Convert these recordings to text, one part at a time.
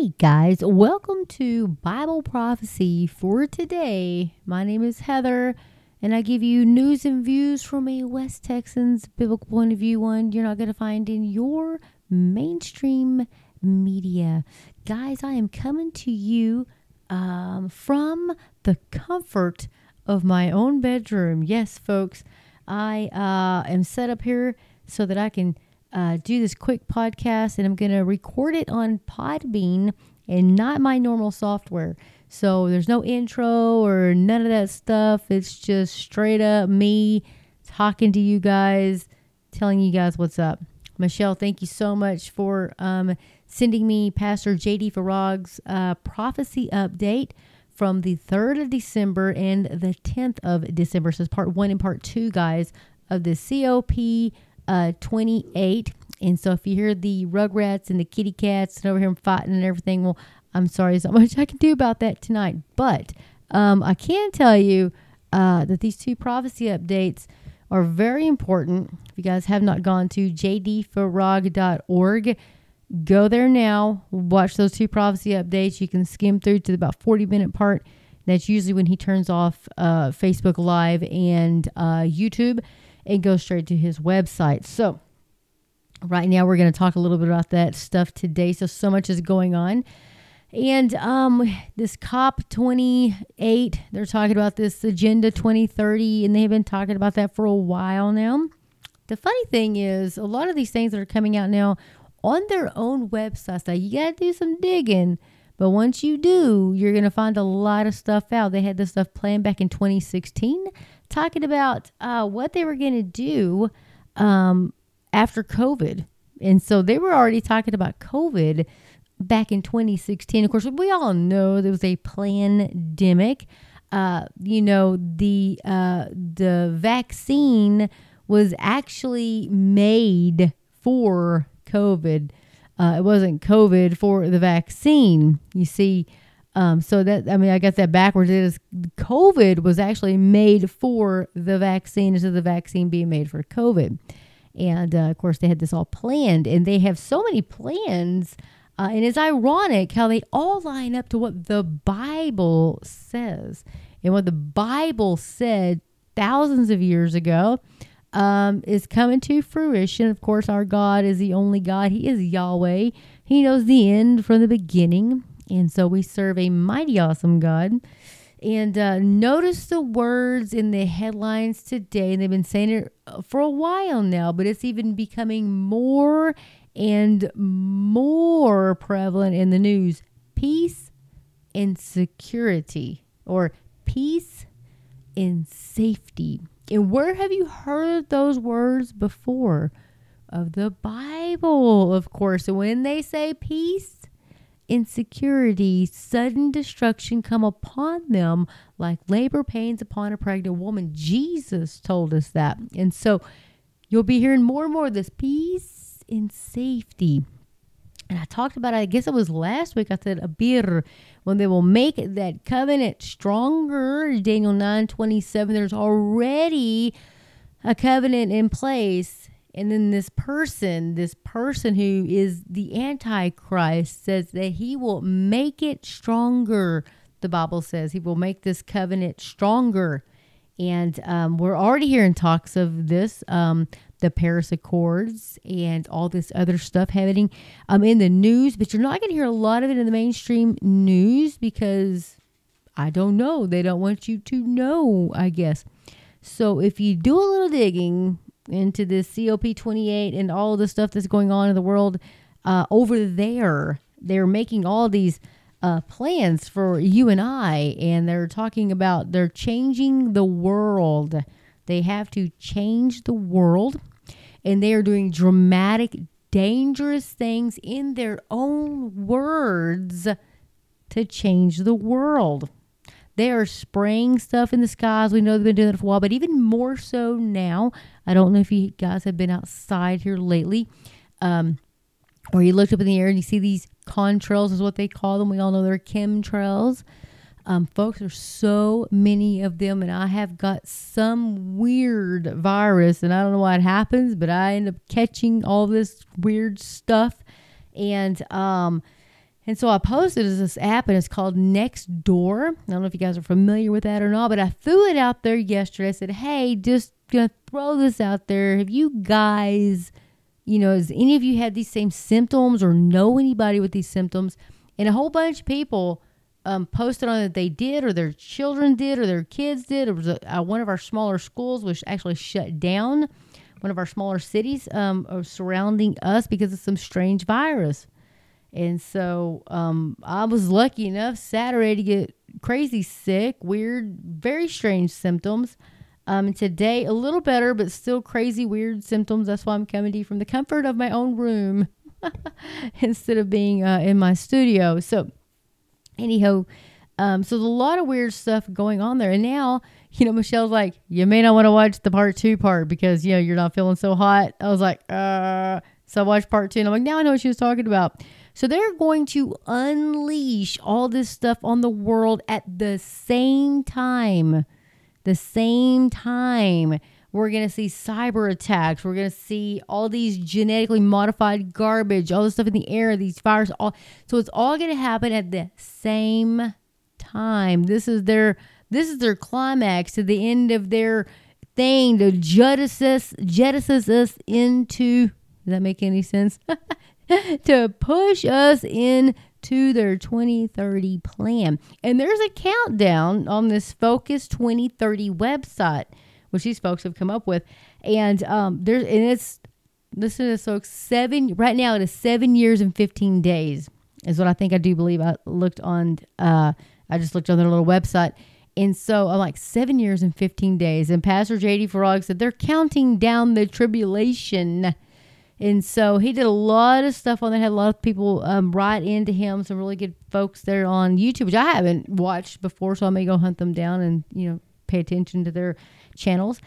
Hey guys, welcome to Bible Prophecy for today. My name is Heather, and I give you news and views from a West Texans biblical point of view, one you're not going to find in your mainstream media. Guys, I am coming to you um, from the comfort of my own bedroom. Yes, folks, I uh, am set up here so that I can uh, do this quick podcast, and I'm going to record it on Podbean and not my normal software. So there's no intro or none of that stuff. It's just straight up me talking to you guys, telling you guys what's up. Michelle, thank you so much for um, sending me Pastor JD Farag's uh, prophecy update from the 3rd of December and the 10th of December. So it's part one and part two, guys, of the COP uh, 28. And so if you hear the rugrats and the kitty cats and over here fighting and everything, well, I'm sorry, there's not much I can do about that tonight. But um, I can tell you uh, that these two prophecy updates are very important. If you guys have not gone to jdfarag.org, go there now. Watch those two prophecy updates. You can skim through to about 40 minute part. That's usually when he turns off uh, Facebook Live and uh, YouTube and go straight to his website. So, right now, we're going to talk a little bit about that stuff today. So, so much is going on. And um, this COP 28, they're talking about this Agenda 2030, and they've been talking about that for a while now. The funny thing is, a lot of these things that are coming out now on their own websites, you got to do some digging. But once you do, you're going to find a lot of stuff out. They had this stuff planned back in 2016 talking about uh, what they were going to do um, after COVID. And so they were already talking about COVID back in 2016. Of course, we all know there was a pandemic. Uh, you know, the uh, the vaccine was actually made for COVID. Uh, it wasn't COVID for the vaccine. You see, um, so that I mean, I got that backwards. Is COVID was actually made for the vaccine instead of the vaccine being made for COVID. And uh, of course, they had this all planned, and they have so many plans. Uh, and it's ironic how they all line up to what the Bible says. And what the Bible said thousands of years ago um, is coming to fruition. Of course, our God is the only God, He is Yahweh. He knows the end from the beginning. And so we serve a mighty awesome God. And uh, notice the words in the headlines today. And they've been saying it uh, for a while now, but it's even becoming more and more prevalent in the news peace and security, or peace and safety. And where have you heard those words before? Of the Bible, of course. When they say peace, insecurity, sudden destruction come upon them like labor pains upon a pregnant woman. Jesus told us that. And so you'll be hearing more and more of this peace and safety. And I talked about, I guess it was last week, I said, Abir, when they will make that covenant stronger. Daniel 9 27, there's already a covenant in place and then this person, this person who is the Antichrist, says that he will make it stronger. The Bible says he will make this covenant stronger. And um, we're already hearing talks of this, um, the Paris Accords and all this other stuff happening um, in the news, but you're not going to hear a lot of it in the mainstream news because I don't know. They don't want you to know, I guess. So if you do a little digging into this COP28 and all the stuff that's going on in the world uh, over there. They're making all these uh, plans for you and I, and they're talking about they're changing the world. They have to change the world, and they are doing dramatic, dangerous things in their own words to change the world. They are spraying stuff in the skies. We know they've been doing it for a while, but even more so now. I don't know if you guys have been outside here lately, um, or you looked up in the air and you see these contrails, is what they call them. We all know they're chemtrails. Um, folks, there's so many of them, and I have got some weird virus, and I don't know what happens, but I end up catching all this weird stuff. And um, And so I posted this app and it's called Next Door. I don't know if you guys are familiar with that or not, but I threw it out there yesterday. I said, hey, just gonna throw this out there. Have you guys, you know, has any of you had these same symptoms or know anybody with these symptoms? And a whole bunch of people um, posted on that they did, or their children did, or their kids did. It was a, uh, one of our smaller schools was actually shut down. One of our smaller cities um, surrounding us because of some strange virus. And so um, I was lucky enough Saturday to get crazy sick, weird, very strange symptoms. Um, today a little better, but still crazy, weird symptoms. That's why I'm coming to you from the comfort of my own room instead of being uh, in my studio. So, anyhow, um, so there's a lot of weird stuff going on there. And now, you know, Michelle's like, you may not want to watch the part two part because, you know, you're not feeling so hot. I was like, uh, so I watched part two and I'm like, now I know what she was talking about. So they're going to unleash all this stuff on the world at the same time. The same time. We're going to see cyber attacks. We're going to see all these genetically modified garbage, all this stuff in the air, these fires. All so it's all going to happen at the same time. This is their this is their climax to the end of their thing to jettison jettison us into. Does that make any sense? to push us into their 2030 plan. And there's a countdown on this Focus 2030 website, which these folks have come up with. And um, there's and it's listen to this, folks. Seven right now it is seven years and 15 days is what I think I do believe. I looked on. Uh, I just looked on their little website. And so I'm like seven years and 15 days. And Pastor JD Farag said they're counting down the tribulation and so he did a lot of stuff on there. Had a lot of people um, write into him. Some really good folks there on YouTube, which I haven't watched before. So I may go hunt them down and you know pay attention to their channels.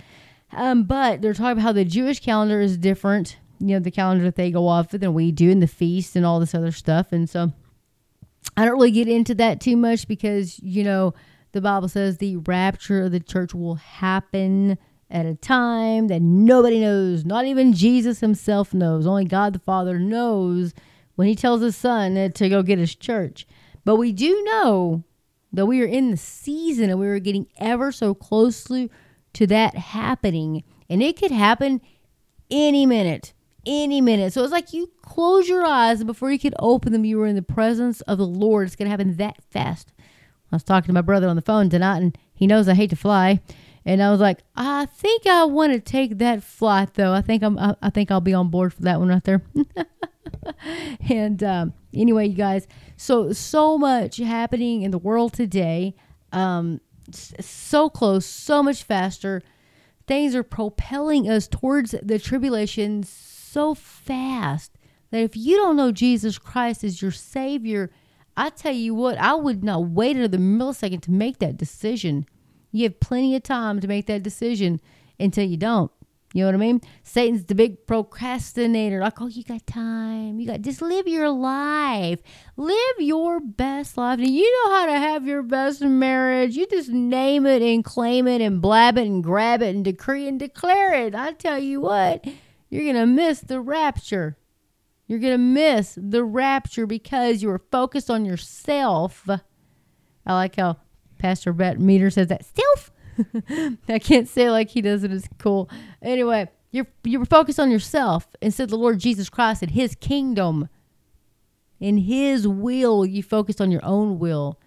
Um, but they're talking about how the Jewish calendar is different. You know, the calendar that they go off of than we do, and the feast and all this other stuff. And so I don't really get into that too much because you know the Bible says the rapture of the church will happen at a time that nobody knows. Not even Jesus himself knows. Only God the Father knows when he tells his son to go get his church. But we do know that we are in the season and we are getting ever so closely to that happening. And it could happen any minute. Any minute. So it's like you close your eyes and before you could open them, you were in the presence of the Lord. It's going to happen that fast. I was talking to my brother on the phone tonight and he knows I hate to fly. And I was like, I think I want to take that flight though. I think I'm I, I think I'll be on board for that one right there. and um, anyway, you guys, so so much happening in the world today. Um, so close, so much faster. Things are propelling us towards the tribulation so fast that if you don't know Jesus Christ as your Savior, I tell you what, I would not wait another millisecond to make that decision. You have plenty of time to make that decision until you don't. You know what I mean? Satan's the big procrastinator. Like, oh, you got time. You got just live your life. Live your best life. Do you know how to have your best marriage? You just name it and claim it and blab it and grab it and decree and declare it. I tell you what, you're gonna miss the rapture. You're gonna miss the rapture because you were focused on yourself. I like how Pastor Brett Meador says that self. I can't say like he does it. It's cool. Anyway, you're you're focused on yourself instead of the Lord Jesus Christ and His kingdom. In His will, you focused on your own will.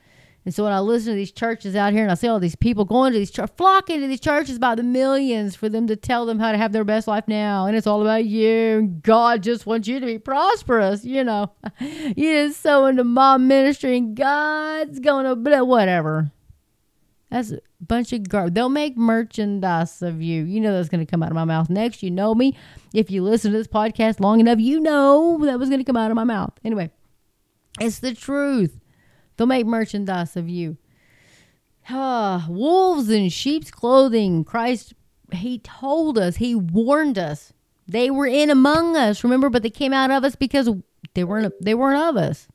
And so when I listen to these churches out here and I see all these people going to these church, flocking to these churches by the millions for them to tell them how to have their best life now, and it's all about you. God just wants you to be prosperous, you know. You just sow into my ministry, and God's gonna whatever. That's a bunch of garbage. They'll make merchandise of you. You know that's going to come out of my mouth next. You know me. If you listen to this podcast long enough, you know that was going to come out of my mouth. Anyway, it's the truth. They'll make merchandise of you. Ah, wolves in sheep's clothing. Christ, He told us, He warned us. They were in among us, remember, but they came out of us because they weren't they weren't of us.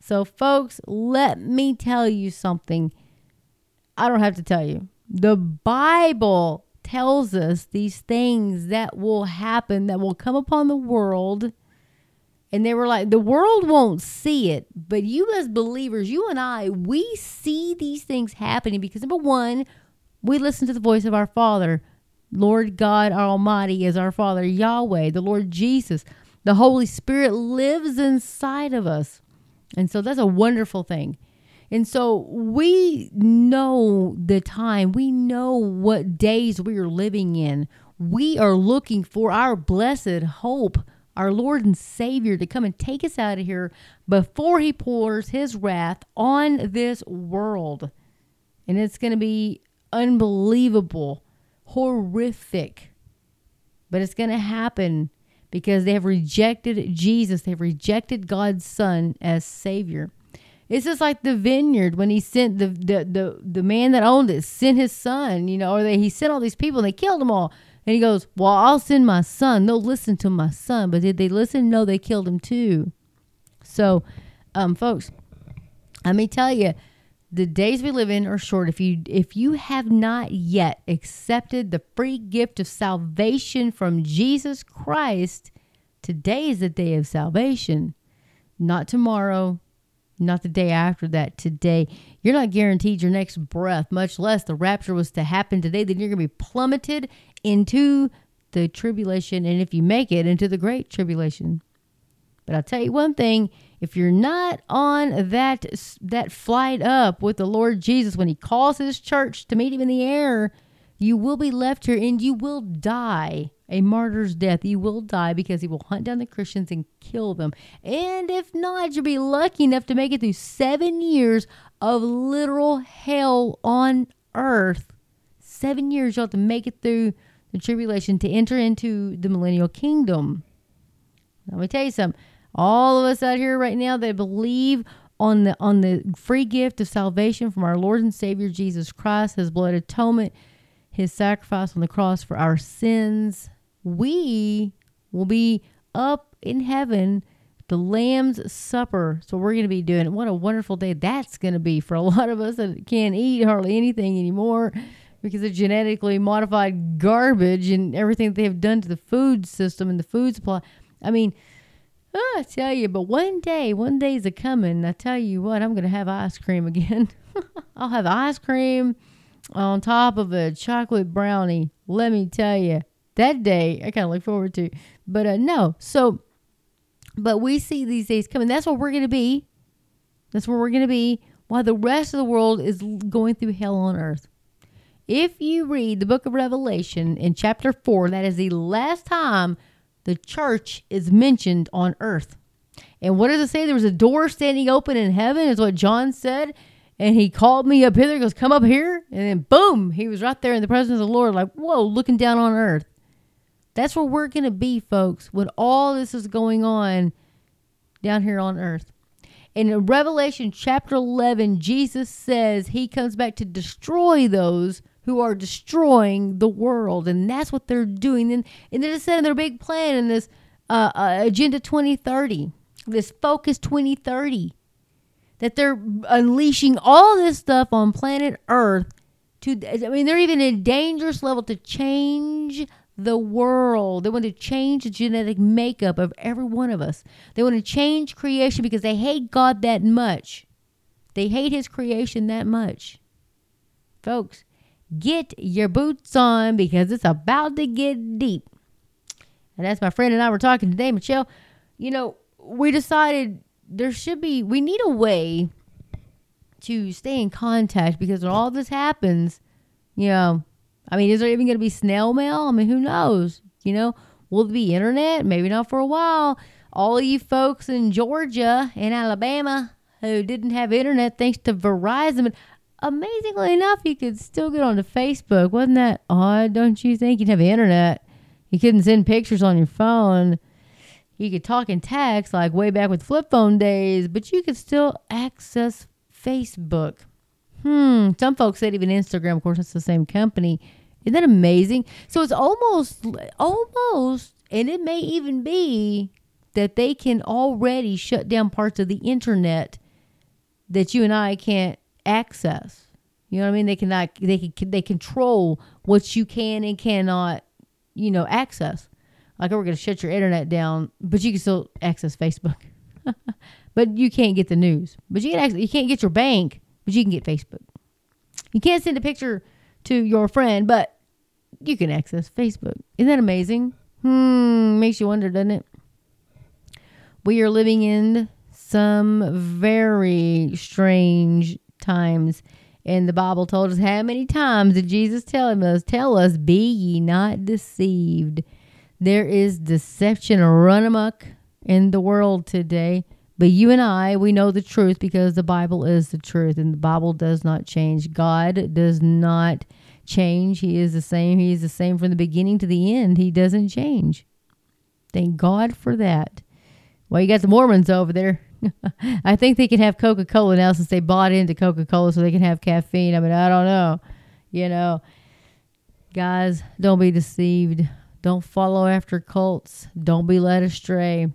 So, folks, let me tell you something I don't have to tell you. The Bible tells us these things that will happen, that will come upon the world. And they were like, the world won't see it, but you as believers, you and I, we see these things happening because number one, we listen to the voice of our Father. Lord God Almighty is our Father, Yahweh, the Lord Jesus. The Holy Spirit lives inside of us. And so that's a wonderful thing. And so we know the time, we know what days we are living in. We are looking for our blessed hope, our Lord and Savior, to come and take us out of here before He pours His wrath on this world. And it's going to be unbelievable, horrific. But it's going to happen because they have rejected Jesus, they've rejected God's Son as Savior. It's just like the vineyard when he sent the the the, the man that owned it sent his son, you know, or they, he sent all these people and they killed them all. And he goes, "Well, I'll send my son. They'll listen to my son." But did they listen? No, they killed him too. So, um, folks, let me tell you, the days we live in are short. If you if you have not yet accepted the free gift of salvation from Jesus Christ, today is the day of salvation. Not tomorrow, not the day after that, today. You're not guaranteed your next breath, much less the rapture was to happen today. Then you're going to be plummeted into the tribulation, and if you make it, into the great tribulation. But I'll tell you one thing: if you're not on that that flight up with the Lord Jesus when He calls His church to meet Him in the air, you will be left here and you will die a martyr's death. You will die because he will hunt down the Christians and kill them. And if not, you'll be lucky enough to make it through seven years of literal hell on earth. Seven years you'll have to make it through the tribulation to enter into the millennial kingdom. Let me tell you something. All of us out here right now that believe on the on the free gift of salvation from our Lord and Savior Jesus Christ, his blood atonement, his sacrifice on the cross for our sins, we will be up in heaven the lamb's supper. So we're going to be doing it. what a wonderful day that's going to be for a lot of us that can't eat hardly anything anymore because of genetically modified garbage and everything that they have done to the food system and the food supply. I mean oh, i tell you but one day one day is a coming i tell you what i'm going to have ice cream again. I'll have ice cream on top of a chocolate brownie let me tell you that day I kind of look forward to. But uh, no, so, but we see these days coming. That's where we're going to be. That's where we're going to be while the rest of the world is going through hell on earth. If you read the book of Revelation in chapter 4, that is the last time the church is mentioned on earth. And what does it say? There was a door standing open in heaven, is what John said. And he called me up hither, goes, Come up here. And then boom, he was right there in the presence of the Lord, like, Whoa, looking down on earth. That's where we're going to be, folks, when all this is going on down here on earth. In Revelation chapter 11, Jesus says he comes back to destroy those who are destroying the world. And that's what they're doing. And, and said in their big plan in this uh, uh, Agenda 2030, this Focus 2030, that they're unleashing all this stuff on planet Earth to, I mean, they're even in a dangerous level to change the world. They want to change the genetic makeup of every one of us. They want to change creation because they hate God that much. They hate His creation that much. Folks, get your boots on because it's about to get deep. And as my friend and I were talking today, Michelle, you know, we decided there should be, we need a way to stay in contact because when all this happens, you know, I mean, is there even going to be snail mail? I mean, who knows? You know, will it be internet? Maybe not for a while. All you folks in Georgia and Alabama who didn't have internet thanks to Verizon, but amazingly enough, you could still get onto Facebook. Wasn't that odd? Don't you think? You'd have internet. You couldn't send pictures on your phone. You could talk and text like way back with flip phone days, but you could still access Facebook. Hmm. Some folks said even Instagram, of course, it's the same company. Isn't that amazing? So it's almost, almost, and it may even be that they can already shut down parts of the internet that you and I can't access. You know what I mean? They cannot, they can, they control what you can and cannot, you know, access. Like we're going to shut your internet down, but you can still access Facebook. but you can't get the news. But you can access, you can't get your bank, but you can get Facebook. You can't send a picture to your friend, but you can access Facebook. Isn't that amazing? Hmm, makes you wonder, doesn't it? We are living in some very strange times. And the Bible told us how many times did Jesus tell us, tell us, be ye not deceived. There is deception run amok in the world today. But you and I, we know the truth because the Bible is the truth and the Bible does not change. God does not change. He is the same. He is the same from the beginning to the end. He doesn't change. Thank God for that. Well, you got the Mormons over there. I think they can have Coca Cola now since they bought into Coca Cola so they can have caffeine. I mean, I don't know. You know, guys, don't be deceived. Don't follow after cults. Don't be led astray.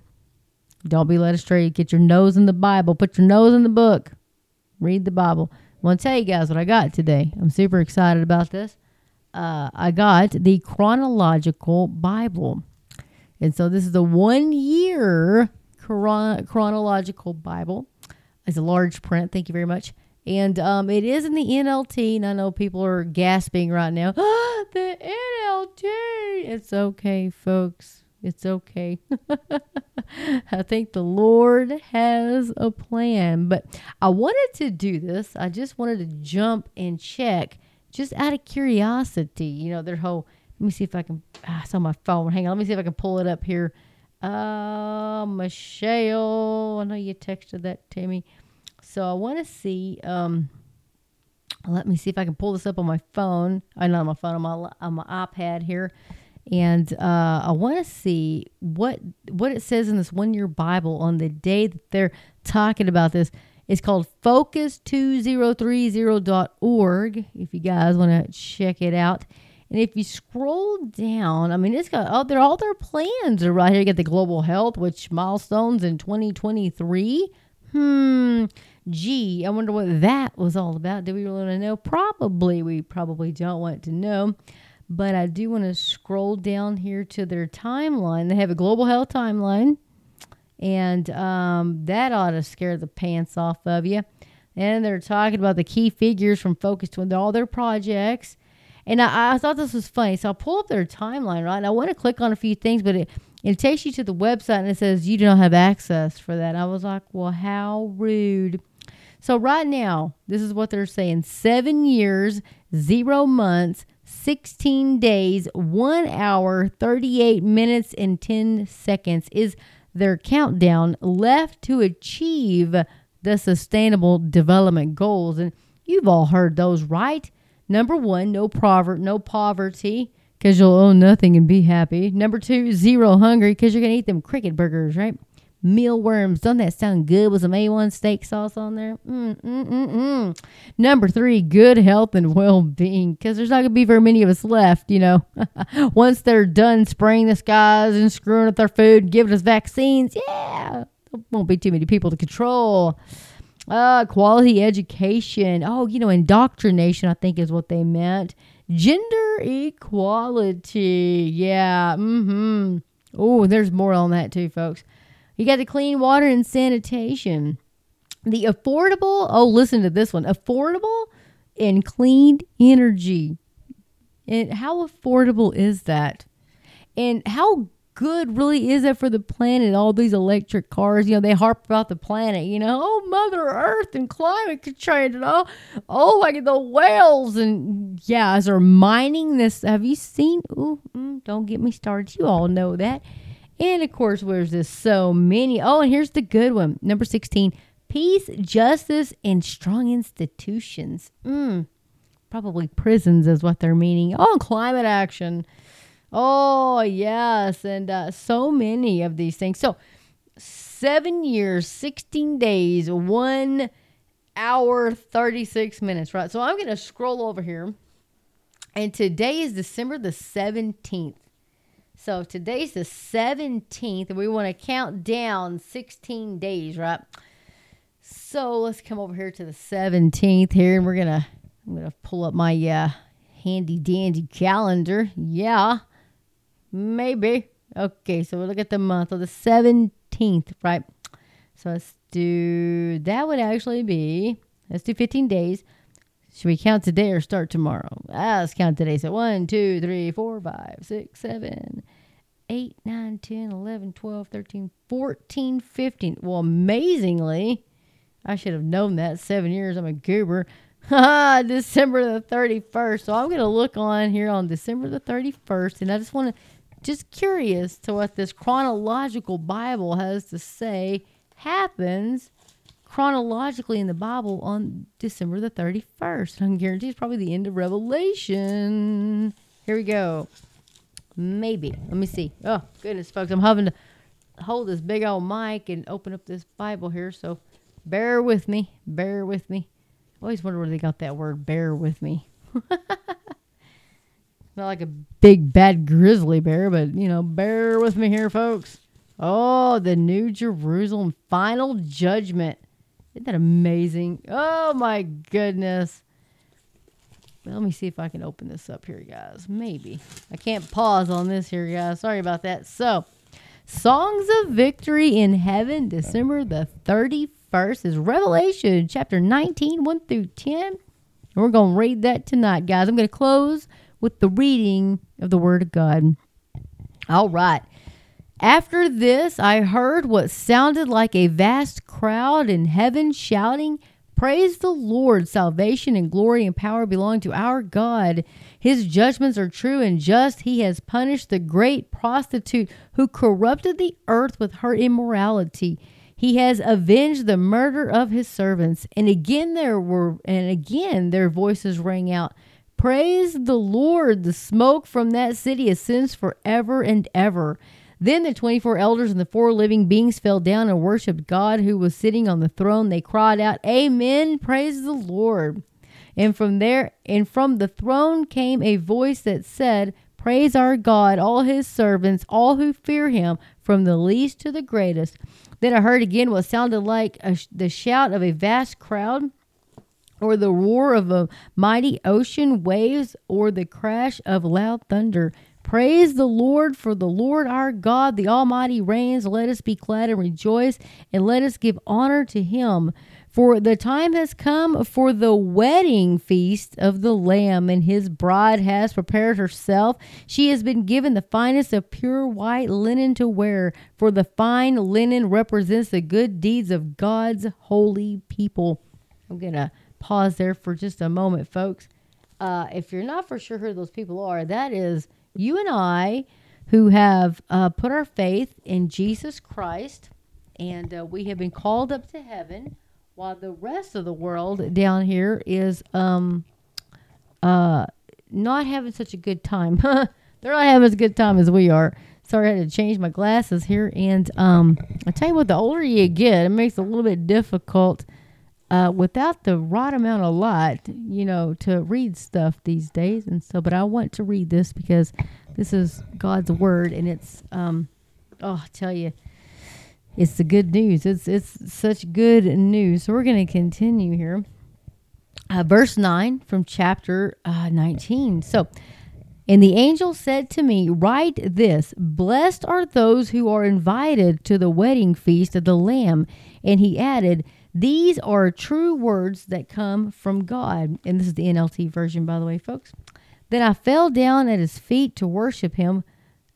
Don't be led astray. Get your nose in the Bible. Put your nose in the book. Read the Bible. I want to tell you guys what I got today. I'm super excited about this. Uh, I got the chronological Bible. And so this is a one year chron- chronological Bible. It's a large print. Thank you very much. And um, it is in the NLT. And I know people are gasping right now. The NLT. It's okay, folks. It's okay. I think the Lord has a plan. But I wanted to do this. I just wanted to jump and check just out of curiosity. You know, their whole. Let me see if I can. Ah, it's on my phone. Hang on. Let me see if I can pull it up here. Uh, Michelle. I know you texted that to me. So I want to see. Um, let me see if I can pull this up on my phone. I not on my phone on my on my iPad here and uh, I want to see what what it says in this one year Bible on the day that they're talking about this. It's called focus2030.org if you guys want to check it out. And if you scroll down, I mean, it's got oh, they're all their plans are right here. You got the global health, which milestones in 2023. Hmm. Gee, I wonder what that was all about. Do we really want to know? Probably. We probably don't want to know. But I do want to scroll down here to their timeline. They have a global health timeline, and um, that ought to scare the pants off of you. And they're talking about the key figures from Focus to all their projects. And I, I thought this was funny. So I'll pull up their timeline, right? And I want to click on a few things, but it, it takes you to the website and it says you do not have access for that. I was like, well, how rude. So right now, this is what they're saying seven years, zero months, 16 days, 1 hour, 38 minutes, and 10 seconds is their countdown left to achieve the sustainable development goals. And you've all heard those, right? Number one, no, prover- no poverty because you'll own nothing and be happy. Number two, zero hungry because you're going to eat them cricket burgers, right? Mealworms. Doesn't that sound good with some A1 steak sauce on there? Mm, mm, mm, mm. Number three, good health and well being, because there's not going to be very many of us left, you know. Once they're done spraying the skies and screwing up their food, giving us vaccines, yeah, there won't be too many people to control. Uh, quality education. Oh, you know, indoctrination, I think is what they meant. Gender equality. Yeah. Mm hmm. Oh, there's more on that too, folks. You got the clean water and sanitation. The affordable, oh, listen to this one affordable and clean energy. And how affordable is that? And how good really is it for the planet? All these electric cars, you know, they harp about the planet, you know, oh, Mother Earth and climate change and all, oh, like the whales. And yeah, as they're mining this, have you seen? Ooh, mm, don't get me started. You all know that. And of course, there's this so many. Oh, and here's the good one. Number 16 peace, justice, and strong institutions. Mm, probably prisons is what they're meaning. Oh, climate action. Oh, yes. And uh, so many of these things. So, seven years, 16 days, one hour, 36 minutes, right? So, I'm going to scroll over here. And today is December the 17th. So today's the 17th, and we want to count down 16 days, right? So let's come over here to the 17th here, and we're gonna I'm gonna pull up my uh, handy dandy calendar. Yeah, maybe Okay, so we'll look at the month of the 17th, right? So let's do, that would actually be, let's do 15 days. Should we count today or start tomorrow? Let's count today. So 1, 2, 3, 4, 5, 6, 7, 8, 9, 10, 11, 12, 13, 14, 15. Well, amazingly, I should have known that. Seven years, I'm a goober. December the 31st. So I'm going to look on here on December the 31st, and I just want to, just curious to what this chronological Bible has to say happens chronologically in the Bible on December the 31st. I can guarantee it's probably the end of Revelation. Here we go. Maybe. Let me see. Oh, goodness, folks. I'm having to hold this big old mic and open up this Bible here. So bear with me. Bear with me. I always wonder where they got that word, bear with me. Not like a big bad grizzly bear, but, you know, bear with me here, folks. Oh, the New Jerusalem final judgment. Isn't that amazing? Oh my goodness. Let me see if I can open this up here, guys. Maybe. I can't pause on this here, guys. Sorry about that. So, Songs of Victory in Heaven, December the 31st, is Revelation chapter 19, 1 through 10. And we're going to read that tonight, guys. I'm going to close with the reading of the Word of God. All right. After this, I heard what sounded like a vast crowd in heaven shouting, Praise the Lord! Salvation and glory and power belong to our God. His judgments are true and just. He has punished the great prostitute who corrupted the earth with her immorality. He has avenged the murder of his servants. And again there were and again their voices rang out. Praise the Lord! The smoke from that city ascends forever and ever. Then the 24 elders and the four living beings fell down and worshiped God who was sitting on the throne. They cried out, Amen, praise the Lord. And from there and from the throne came a voice that said, Praise our God, all his servants, all who fear him, from the least to the greatest. Then I heard again what sounded like a, the shout of a vast crowd, or the roar of a mighty ocean waves, or the crash of loud thunder. Praise the Lord, for the Lord our God, the Almighty reigns. Let us be glad and rejoice, and let us give honor to him. For the time has come for the wedding feast of the Lamb, and his bride has prepared herself. She has been given the finest of pure white linen to wear, for the fine linen represents the good deeds of God's holy people. I'm going to pause there for just a moment, folks. Uh, if you're not for sure who those people are, that is you and I who have uh, put our faith in Jesus Christ and uh, we have been called up to heaven while the rest of the world down here is um, uh, not having such a good time. They're not having as good time as we are. Sorry, I had to change my glasses here. And um, I tell you what, the older you get, it makes it a little bit difficult uh, without the right amount of light, you know, to read stuff these days. And so, but I want to read this because this is God's word, and it's, um, oh, I tell you, it's the good news. It's it's such good news. So we're going to continue here. Uh, verse nine from chapter uh, nineteen. So. And the angel said to me, Write this Blessed are those who are invited to the wedding feast of the Lamb. And he added, these are true words that come from God. And this is the NLT version, by the way, folks. Then I fell down at his feet to worship him.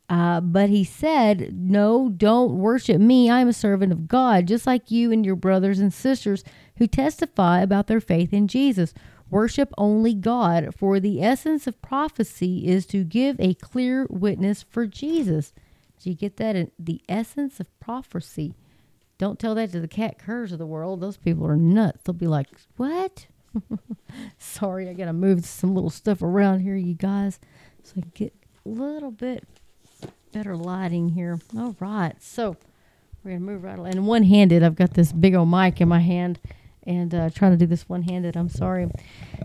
Uh, but he said, No, don't worship me. I am a servant of God, just like you and your brothers and sisters who testify about their faith in Jesus. Worship only God, for the essence of prophecy is to give a clear witness for Jesus. Do you get that? The essence of prophecy don't tell that to the cat curs of the world. Those people are nuts. They'll be like, what? Sorry, I got to move some little stuff around here, you guys, so I can get a little bit better lighting here. All right. So we're going to move right along. And one handed, I've got this big old mic in my hand and uh, trying to do this one handed. I'm sorry.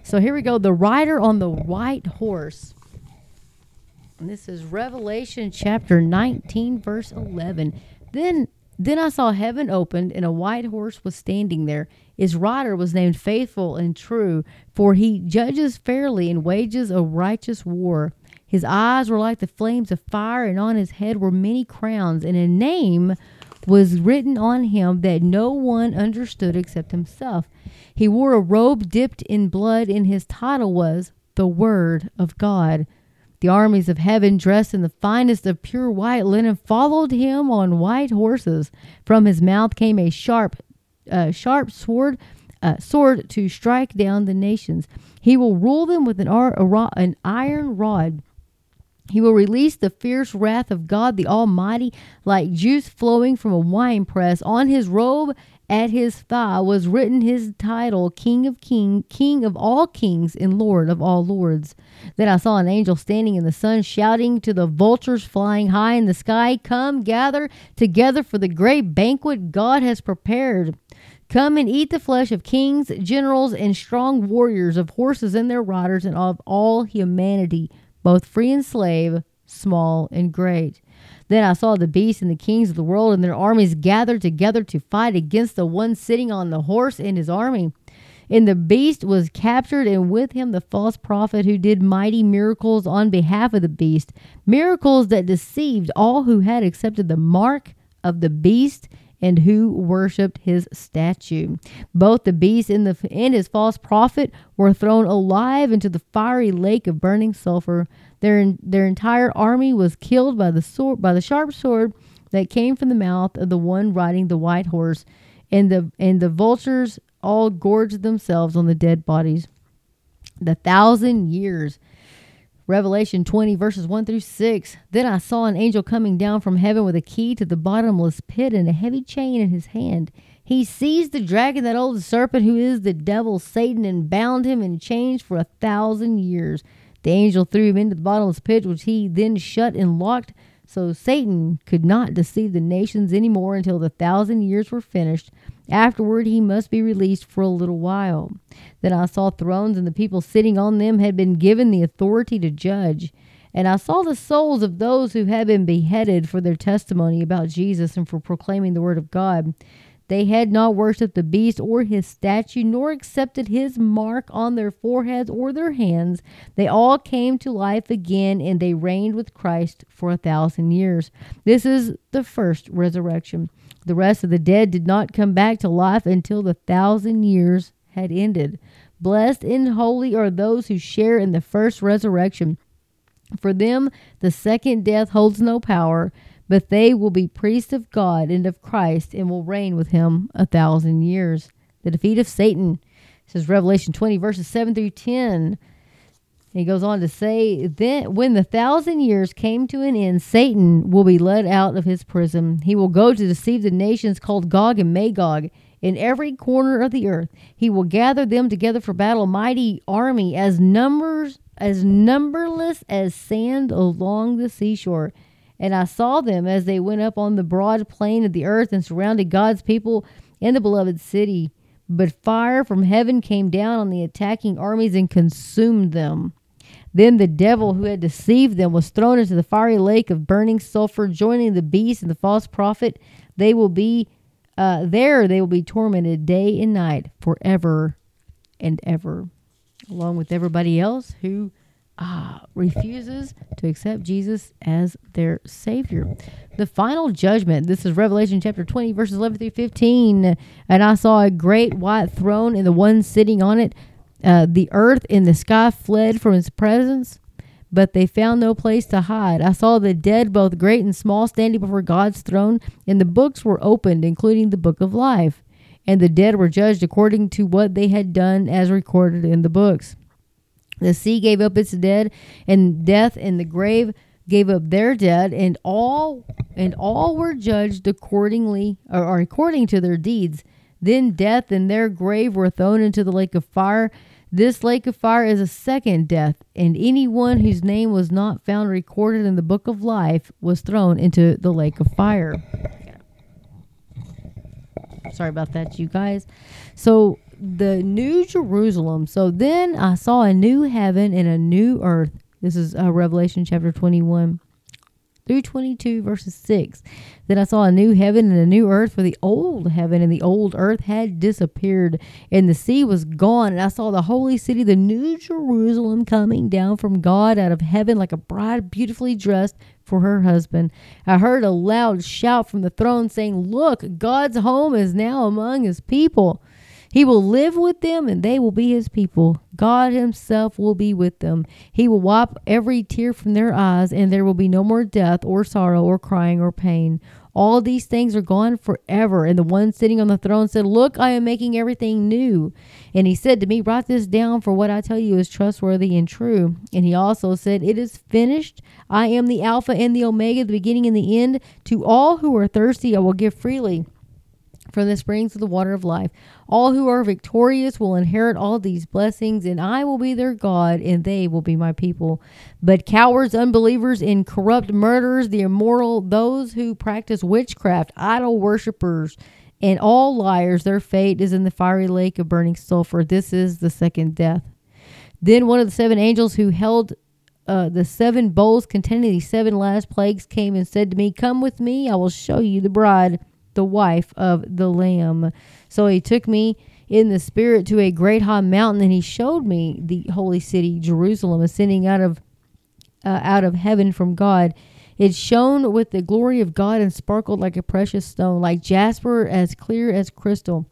So here we go. The rider on the white horse. And this is Revelation chapter 19, verse 11. Then then I saw heaven opened, and a white horse was standing there. His rider was named Faithful and True, for he judges fairly and wages a righteous war. His eyes were like the flames of fire, and on his head were many crowns, and a name was written on him that no one understood except himself. He wore a robe dipped in blood, and his title was the Word of God. The armies of heaven, dressed in the finest of pure white linen, followed him on white horses. From his mouth came a sharp, uh, sharp sword, uh, sword to strike down the nations. He will rule them with an, ar- an iron rod. He will release the fierce wrath of God the Almighty like juice flowing from a winepress. On his robe at his thigh was written his title, King of King, King of all kings and Lord of all lords. Then I saw an angel standing in the sun shouting to the vultures flying high in the sky, Come gather together for the great banquet God has prepared. Come and eat the flesh of kings, generals, and strong warriors, of horses and their riders, and of all humanity both free and slave, small and great. Then I saw the beasts and the kings of the world and their armies gathered together to fight against the one sitting on the horse and his army. And the beast was captured, and with him the false prophet who did mighty miracles on behalf of the beast, miracles that deceived all who had accepted the mark of the beast and who worshipped his statue. Both the beast and, the, and his false prophet were thrown alive into the fiery lake of burning sulfur. Their, their entire army was killed by the sword by the sharp sword that came from the mouth of the one riding the white horse, and the and the vultures all gorged themselves on the dead bodies. The thousand years Revelation 20, verses 1 through 6. Then I saw an angel coming down from heaven with a key to the bottomless pit and a heavy chain in his hand. He seized the dragon, that old serpent who is the devil, Satan, and bound him in chains for a thousand years. The angel threw him into the bottomless pit, which he then shut and locked, so Satan could not deceive the nations any more until the thousand years were finished. Afterward, he must be released for a little while. Then I saw thrones, and the people sitting on them had been given the authority to judge. And I saw the souls of those who had been beheaded for their testimony about Jesus and for proclaiming the word of God. They had not worshipped the beast or his statue, nor accepted his mark on their foreheads or their hands. They all came to life again, and they reigned with Christ for a thousand years. This is the first resurrection. The rest of the dead did not come back to life until the thousand years had ended. Blessed and holy are those who share in the first resurrection. For them, the second death holds no power, but they will be priests of God and of Christ and will reign with him a thousand years. The defeat of Satan, says Revelation 20, verses 7 through 10. He goes on to say, Then when the thousand years came to an end, Satan will be led out of his prison. He will go to deceive the nations called Gog and Magog in every corner of the earth. He will gather them together for battle, mighty army as numbers as numberless as sand along the seashore. And I saw them as they went up on the broad plain of the earth and surrounded God's people in the beloved city. But fire from heaven came down on the attacking armies and consumed them. Then the devil who had deceived them was thrown into the fiery lake of burning sulfur, joining the beast and the false prophet. They will be uh, there. They will be tormented day and night forever and ever, along with everybody else who uh, refuses to accept Jesus as their Savior. The final judgment. This is Revelation chapter 20, verses 11 through 15. And I saw a great white throne, and the one sitting on it uh, the earth and the sky fled from his presence, but they found no place to hide. I saw the dead, both great and small, standing before God's throne, and the books were opened, including the book of life. And the dead were judged according to what they had done as recorded in the books. The sea gave up its dead, and death and the grave gave up their dead, and all and all were judged accordingly or, or according to their deeds. Then death and their grave were thrown into the lake of fire. This lake of fire is a second death, and anyone whose name was not found recorded in the book of life was thrown into the lake of fire. Sorry about that, you guys. So, the New Jerusalem. So, then I saw a new heaven and a new earth. This is uh, Revelation chapter 21. Through 22, verses 6. Then I saw a new heaven and a new earth, for the old heaven and the old earth had disappeared, and the sea was gone. And I saw the holy city, the new Jerusalem, coming down from God out of heaven like a bride beautifully dressed for her husband. I heard a loud shout from the throne saying, Look, God's home is now among his people. He will live with them and they will be his people. God himself will be with them. He will wipe every tear from their eyes, and there will be no more death or sorrow or crying or pain. All these things are gone forever. And the one sitting on the throne said, Look, I am making everything new. And he said to me, Write this down, for what I tell you is trustworthy and true. And he also said, It is finished. I am the Alpha and the Omega, the beginning and the end. To all who are thirsty, I will give freely from the springs of the water of life. All who are victorious will inherit all these blessings, and I will be their God, and they will be my people. But cowards, unbelievers, and corrupt murderers, the immoral, those who practice witchcraft, idol worshippers, and all liars, their fate is in the fiery lake of burning sulfur. This is the second death. Then one of the seven angels who held uh, the seven bowls containing the seven last plagues came and said to me, Come with me, I will show you the bride the wife of the Lamb. So he took me in the spirit to a great high mountain, and he showed me the holy city, Jerusalem, ascending out of uh, out of heaven from God. It shone with the glory of God and sparkled like a precious stone, like jasper, as clear as crystal.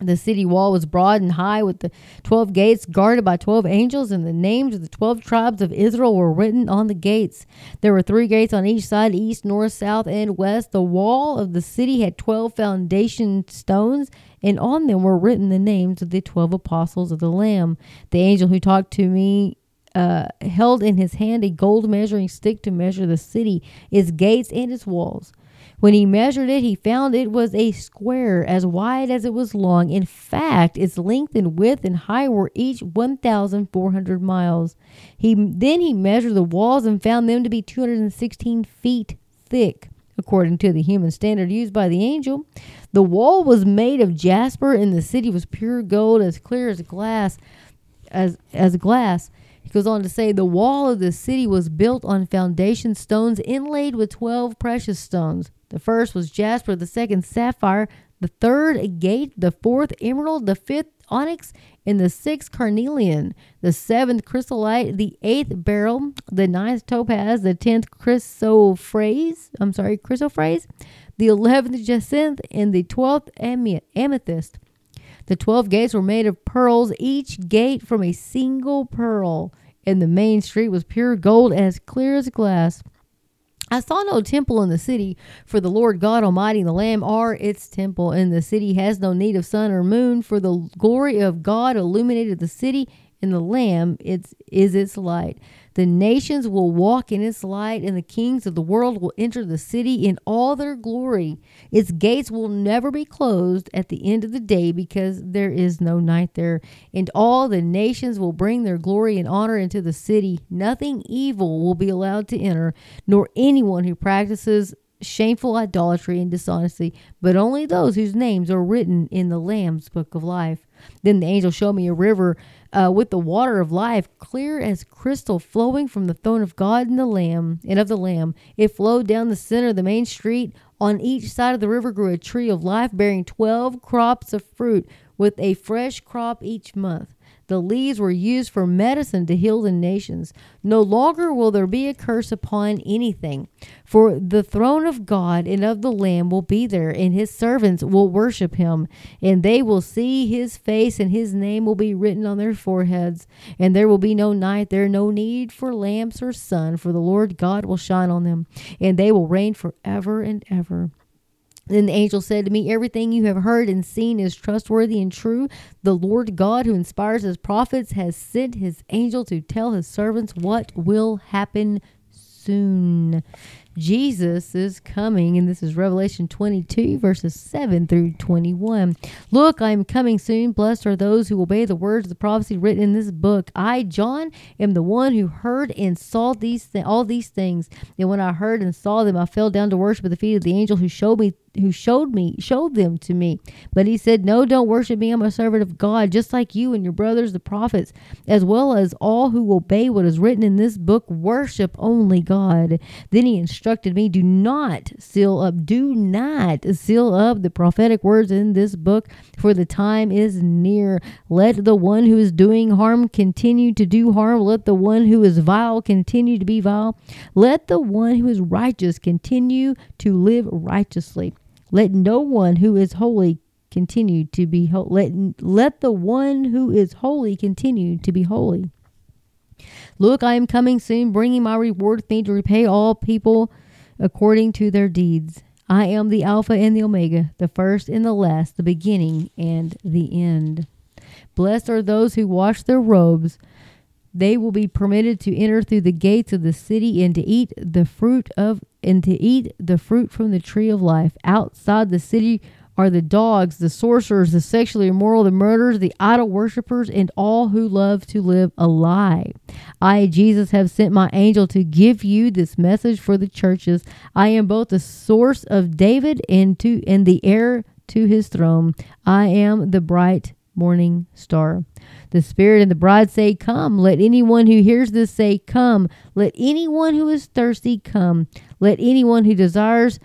The city wall was broad and high with the 12 gates guarded by 12 angels, and the names of the 12 tribes of Israel were written on the gates. There were three gates on each side east, north, south, and west. The wall of the city had 12 foundation stones, and on them were written the names of the 12 apostles of the Lamb. The angel who talked to me uh, held in his hand a gold measuring stick to measure the city, its gates, and its walls. When he measured it, he found it was a square as wide as it was long. In fact, its length and width and height were each 1,400 miles. He then he measured the walls and found them to be 216 feet thick, according to the human standard used by the angel. The wall was made of jasper, and the city was pure gold, as clear as glass. As as glass. He goes on to say the wall of the city was built on foundation stones inlaid with 12 precious stones. The first was jasper, the second sapphire, the third agate, the fourth emerald, the fifth onyx, and the sixth carnelian, the seventh chrysolite, the eighth beryl, the ninth topaz, the tenth chrysoprase, I'm sorry, chrysoprase, the eleventh jacinth, and the twelfth amethyst. The twelve gates were made of pearls, each gate from a single pearl, and the main street was pure gold as clear as glass. I saw no temple in the city, for the Lord God Almighty and the Lamb are its temple, and the city has no need of sun or moon, for the glory of God illuminated the city, and the Lamb is its light. The nations will walk in its light, and the kings of the world will enter the city in all their glory. Its gates will never be closed at the end of the day, because there is no night there. And all the nations will bring their glory and honor into the city. Nothing evil will be allowed to enter, nor anyone who practices shameful idolatry and dishonesty, but only those whose names are written in the Lamb's book of life. Then the angel showed me a river uh, with the water of life, clear as crystal, flowing from the throne of God and the Lamb and of the Lamb. It flowed down the center of the main street. On each side of the river grew a tree of life, bearing twelve crops of fruit, with a fresh crop each month. The leaves were used for medicine to heal the nations. No longer will there be a curse upon anything, for the throne of God and of the Lamb will be there, and his servants will worship him, and they will see his face, and his name will be written on their foreheads. And there will be no night there, no need for lamps or sun, for the Lord God will shine on them, and they will reign forever and ever. Then the angel said to me, Everything you have heard and seen is trustworthy and true. The Lord God, who inspires his prophets, has sent his angel to tell his servants what will happen soon. Jesus is coming, and this is Revelation 22, verses 7 through 21. Look, I am coming soon. Blessed are those who obey the words of the prophecy written in this book. I, John, am the one who heard and saw these th- all these things. And when I heard and saw them, I fell down to worship at the feet of the angel who showed me who showed me showed them to me. But he said, No, don't worship me. I'm a servant of God, just like you and your brothers, the prophets, as well as all who obey what is written in this book, worship only God. Then he instructed me, Do not seal up, do not seal up the prophetic words in this book, for the time is near. Let the one who is doing harm continue to do harm. Let the one who is vile continue to be vile. Let the one who is righteous continue to live righteously. Let no one who is holy continue to be holy. Let, let the one who is holy continue to be holy. Look, I am coming soon, bringing my reward with me to repay all people according to their deeds. I am the Alpha and the Omega, the first and the last, the beginning and the end. Blessed are those who wash their robes. They will be permitted to enter through the gates of the city and to eat the fruit of and to eat the fruit from the tree of life. Outside the city are the dogs, the sorcerers, the sexually immoral, the murderers, the idol worshippers, and all who love to live a lie. I, Jesus, have sent my angel to give you this message for the churches. I am both the source of David and to and the heir to his throne. I am the bright morning star. The Spirit and the bride say, Come. Let anyone who hears this say, Come. Let anyone who is thirsty come. Let anyone who desires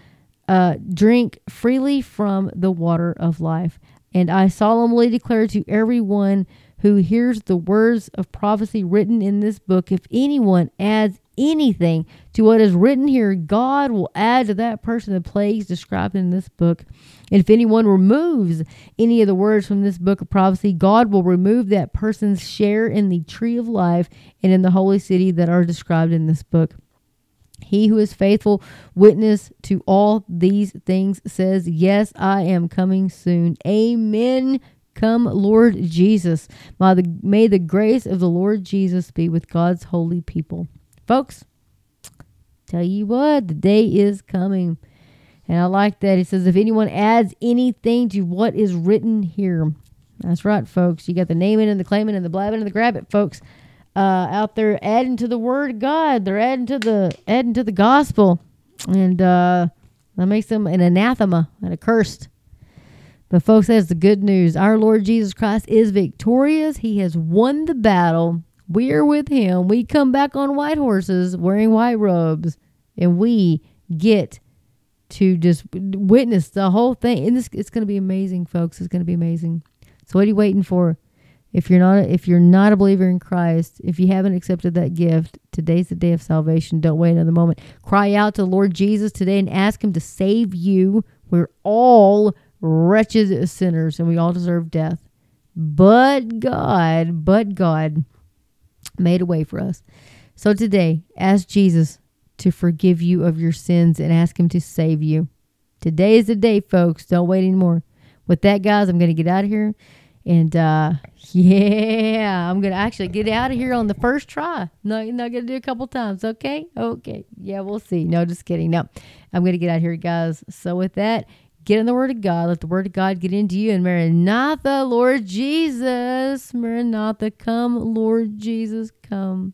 uh, drink freely from the water of life. And I solemnly declare to everyone who hears the words of prophecy written in this book if anyone adds anything to what is written here, God will add to that person the plagues described in this book. And if anyone removes any of the words from this book of prophecy, God will remove that person's share in the tree of life and in the holy city that are described in this book. He who is faithful, witness to all these things, says, Yes, I am coming soon. Amen. Come, Lord Jesus. May the, may the grace of the Lord Jesus be with God's holy people. Folks, tell you what, the day is coming. And I like that. He says, if anyone adds anything to what is written here, that's right, folks. You got the naming and the claiming and the blabbing and the grab it, folks uh, out there adding to the word of God. They're adding to the adding to the gospel, and uh, that makes them an anathema and accursed. But folks, that's the good news. Our Lord Jesus Christ is victorious. He has won the battle. We are with him. We come back on white horses wearing white robes, and we get to just witness the whole thing. And this, it's going to be amazing, folks. It's going to be amazing. So what are you waiting for? If you're not if you're not a believer in Christ, if you haven't accepted that gift, today's the day of salvation. Don't wait another moment. Cry out to the Lord Jesus today and ask him to save you. We're all wretched sinners and we all deserve death. But God, but God made a way for us. So today, ask Jesus to forgive you of your sins and ask him to save you. Today is the day, folks. Don't wait anymore. With that, guys, I'm going to get out of here. And uh, yeah, I'm gonna actually get out of here on the first try. No, you're not gonna do a couple times. Okay, okay. Yeah, we'll see. No, just kidding. No, I'm gonna get out of here, guys. So with that, get in the Word of God. Let the Word of God get into you. And Maranatha, Lord Jesus, Maranatha, come, Lord Jesus, come.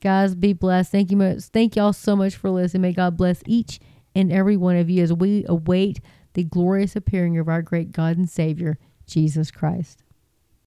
Guys, be blessed. Thank you much. Thank y'all so much for listening. May God bless each and every one of you as we await the glorious appearing of our great God and Savior. Jesus Christ.